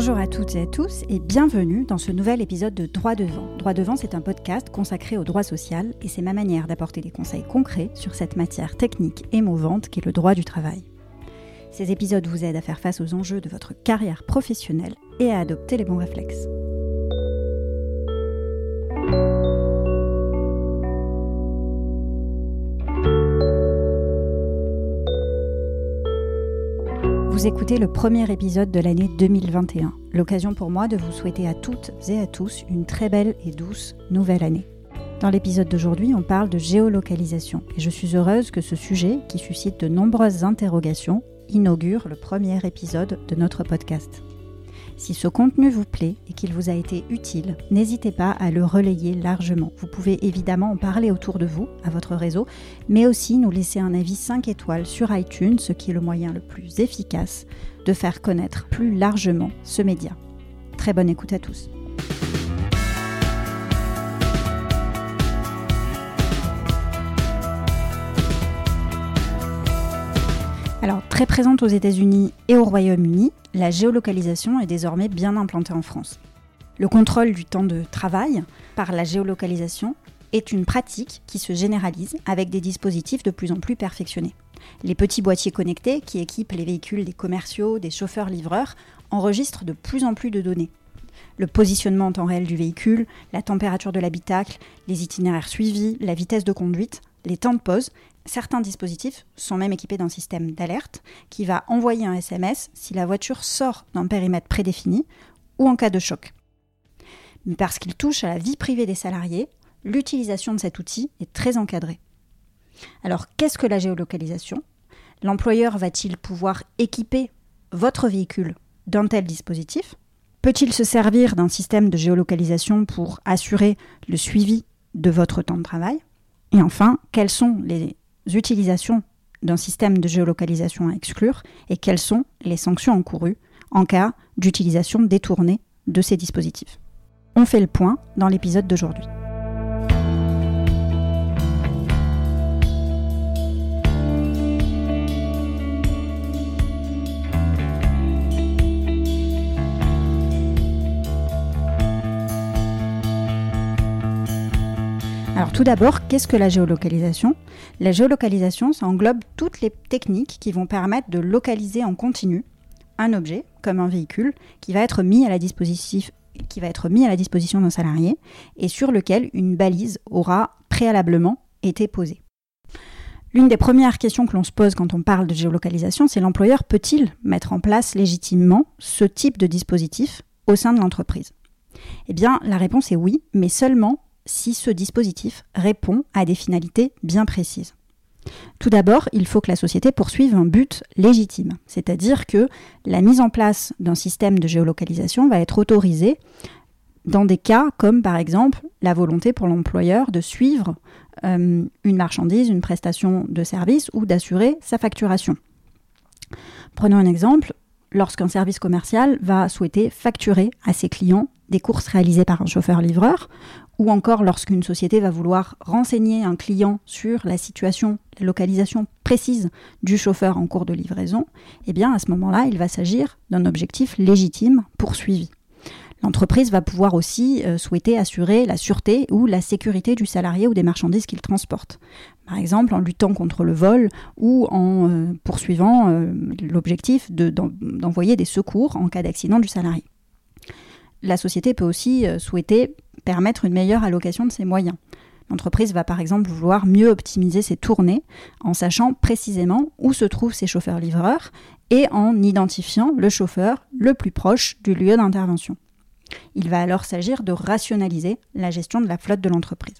Bonjour à toutes et à tous et bienvenue dans ce nouvel épisode de Droit devant. Droit devant, c'est un podcast consacré au droit social et c'est ma manière d'apporter des conseils concrets sur cette matière technique et mouvante qu'est le droit du travail. Ces épisodes vous aident à faire face aux enjeux de votre carrière professionnelle et à adopter les bons réflexes. Vous écoutez le premier épisode de l'année 2021, l'occasion pour moi de vous souhaiter à toutes et à tous une très belle et douce nouvelle année. Dans l'épisode d'aujourd'hui, on parle de géolocalisation et je suis heureuse que ce sujet, qui suscite de nombreuses interrogations, inaugure le premier épisode de notre podcast. Si ce contenu vous plaît et qu'il vous a été utile, n'hésitez pas à le relayer largement. Vous pouvez évidemment en parler autour de vous, à votre réseau, mais aussi nous laisser un avis 5 étoiles sur iTunes, ce qui est le moyen le plus efficace de faire connaître plus largement ce média. Très bonne écoute à tous. Alors, très présente aux États-Unis et au Royaume-Uni, la géolocalisation est désormais bien implantée en France. Le contrôle du temps de travail par la géolocalisation est une pratique qui se généralise avec des dispositifs de plus en plus perfectionnés. Les petits boîtiers connectés qui équipent les véhicules des commerciaux, des chauffeurs-livreurs enregistrent de plus en plus de données. Le positionnement en temps réel du véhicule, la température de l'habitacle, les itinéraires suivis, la vitesse de conduite, les temps de pause Certains dispositifs sont même équipés d'un système d'alerte qui va envoyer un SMS si la voiture sort d'un périmètre prédéfini ou en cas de choc. Mais parce qu'il touche à la vie privée des salariés, l'utilisation de cet outil est très encadrée. Alors qu'est-ce que la géolocalisation? L'employeur va-t-il pouvoir équiper votre véhicule d'un tel dispositif? Peut-il se servir d'un système de géolocalisation pour assurer le suivi de votre temps de travail? Et enfin, quels sont les utilisations d'un système de géolocalisation à exclure et quelles sont les sanctions encourues en cas d'utilisation détournée de ces dispositifs. On fait le point dans l'épisode d'aujourd'hui. Alors tout d'abord, qu'est-ce que la géolocalisation? La géolocalisation, ça englobe toutes les techniques qui vont permettre de localiser en continu un objet, comme un véhicule, qui va être mis à la disposition qui va être mis à la disposition d'un salarié et sur lequel une balise aura préalablement été posée. L'une des premières questions que l'on se pose quand on parle de géolocalisation, c'est l'employeur peut-il mettre en place légitimement ce type de dispositif au sein de l'entreprise? Eh bien, la réponse est oui, mais seulement si ce dispositif répond à des finalités bien précises. Tout d'abord, il faut que la société poursuive un but légitime, c'est-à-dire que la mise en place d'un système de géolocalisation va être autorisée dans des cas comme par exemple la volonté pour l'employeur de suivre euh, une marchandise, une prestation de service ou d'assurer sa facturation. Prenons un exemple, lorsqu'un service commercial va souhaiter facturer à ses clients des courses réalisées par un chauffeur-livreur ou encore lorsqu'une société va vouloir renseigner un client sur la situation, la localisation précise du chauffeur en cours de livraison, eh bien à ce moment-là, il va s'agir d'un objectif légitime poursuivi. L'entreprise va pouvoir aussi euh, souhaiter assurer la sûreté ou la sécurité du salarié ou des marchandises qu'il transporte. Par exemple, en luttant contre le vol ou en euh, poursuivant euh, l'objectif d'envoyer des secours en cas d'accident du salarié. La société peut aussi souhaiter permettre une meilleure allocation de ses moyens. L'entreprise va par exemple vouloir mieux optimiser ses tournées en sachant précisément où se trouvent ses chauffeurs-livreurs et en identifiant le chauffeur le plus proche du lieu d'intervention. Il va alors s'agir de rationaliser la gestion de la flotte de l'entreprise.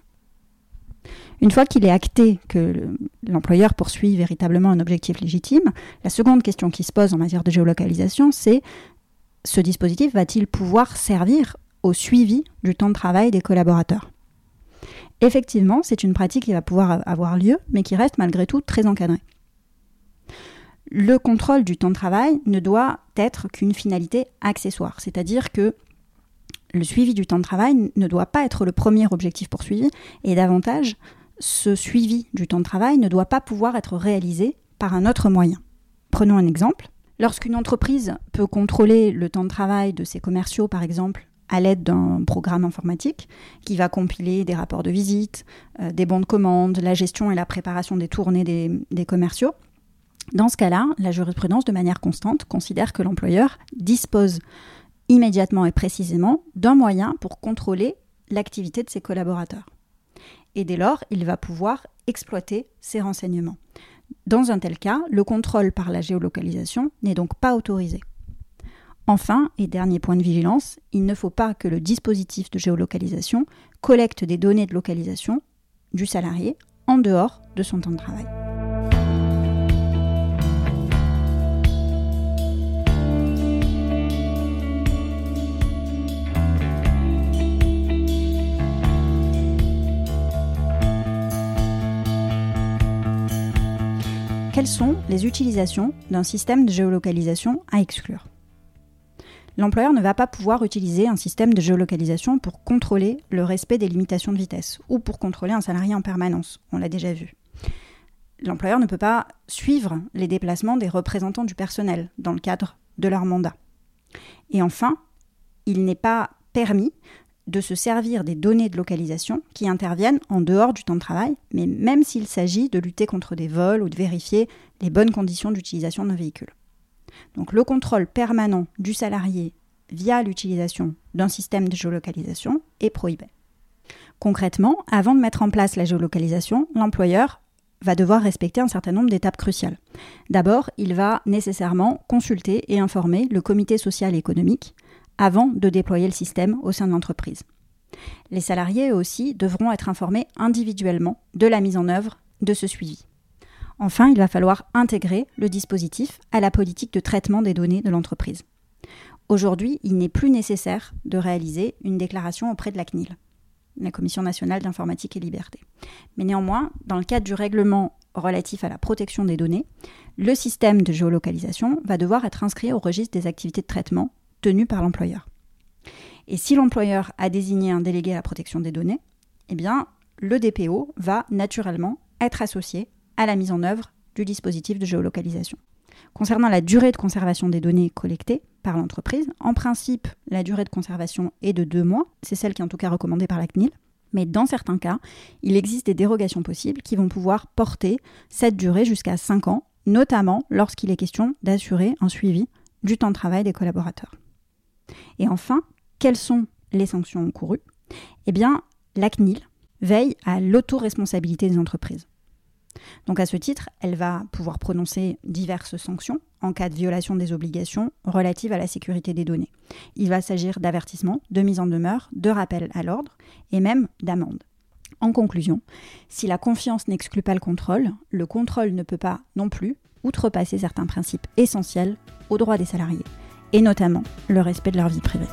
Une fois qu'il est acté que l'employeur poursuit véritablement un objectif légitime, la seconde question qui se pose en matière de géolocalisation, c'est ce dispositif va-t-il pouvoir servir au suivi du temps de travail des collaborateurs? Effectivement, c'est une pratique qui va pouvoir avoir lieu, mais qui reste malgré tout très encadrée. Le contrôle du temps de travail ne doit être qu'une finalité accessoire, c'est-à-dire que le suivi du temps de travail ne doit pas être le premier objectif poursuivi, et davantage, ce suivi du temps de travail ne doit pas pouvoir être réalisé par un autre moyen. Prenons un exemple. Lorsqu'une entreprise peut contrôler le temps de travail de ses commerciaux, par exemple, à l'aide d'un programme informatique qui va compiler des rapports de visite, euh, des bons de commande, la gestion et la préparation des tournées des, commerciaux. Dans ce cas-là, la jurisprudence, de manière constante, considère que l'employeur dispose immédiatement et précisément d'un moyen pour contrôler l'activité de ses collaborateurs. Et dès lors, il va pouvoir exploiter ces renseignements. Dans un tel cas, le contrôle par la géolocalisation n'est donc pas autorisé. Enfin, et dernier point de vigilance, il ne faut pas que le dispositif de géolocalisation collecte des données de localisation du salarié en dehors de son temps de travail. Quelles sont les utilisations d'un système de géolocalisation à exclure? L'employeur ne va pas pouvoir utiliser un système de géolocalisation pour contrôler le respect des limitations de vitesse ou pour contrôler un salarié en permanence. On l'a déjà vu. L'employeur ne peut pas suivre les déplacements des représentants du personnel dans le cadre de leur mandat. Et enfin, il n'est pas permis de se servir des données de localisation qui interviennent en dehors du temps de travail, mais même s'il s'agit de lutter contre des vols ou de vérifier les bonnes conditions d'utilisation d'un véhicule. Donc le contrôle permanent du salarié via l'utilisation d'un système de géolocalisation est prohibé. Concrètement, avant de mettre en place la géolocalisation, l'employeur va devoir respecter un certain nombre d'étapes cruciales. D'abord, il va nécessairement consulter et informer le comité social et économique avant de déployer le système au sein de l'entreprise. Les salariés aussi devront être informés individuellement de la mise en œuvre de ce suivi. Enfin, il va falloir intégrer le dispositif à la politique de traitement des données de l'entreprise. Aujourd'hui, il n'est plus nécessaire de réaliser une déclaration auprès de la CNIL, la Commission nationale d'informatique et liberté. Mais néanmoins, dans le cadre du règlement relatif à la protection des données, le système de géolocalisation va devoir être inscrit au registre des activités de traitement tenues par l'employeur. Et si l'employeur a désigné un délégué à la protection des données, eh bien, le DPO va naturellement être associé à la mise en œuvre du dispositif de géolocalisation. Concernant la durée de conservation des données collectées par l'entreprise, en principe, la durée de conservation est de deux mois, c'est celle qui est en tout cas recommandée par la CNIL, mais dans certains cas, il existe des dérogations possibles qui vont pouvoir porter cette durée jusqu'à cinq ans, notamment lorsqu'il est question d'assurer un suivi du temps de travail des collaborateurs. Et enfin, quelles sont les sanctions encourues? Eh bien, la CNIL veille à l'autoresponsabilité des entreprises. Donc à ce titre, elle va pouvoir prononcer diverses sanctions en cas de violation des obligations relatives à la sécurité des données. Il va s'agir d'avertissements, de mise en demeure, de rappel à l'ordre et même d'amende. En conclusion, si la confiance n'exclut pas le contrôle, le contrôle ne peut pas non plus outrepasser certains principes essentiels aux droits des salariés, et notamment le respect de leur vie privée.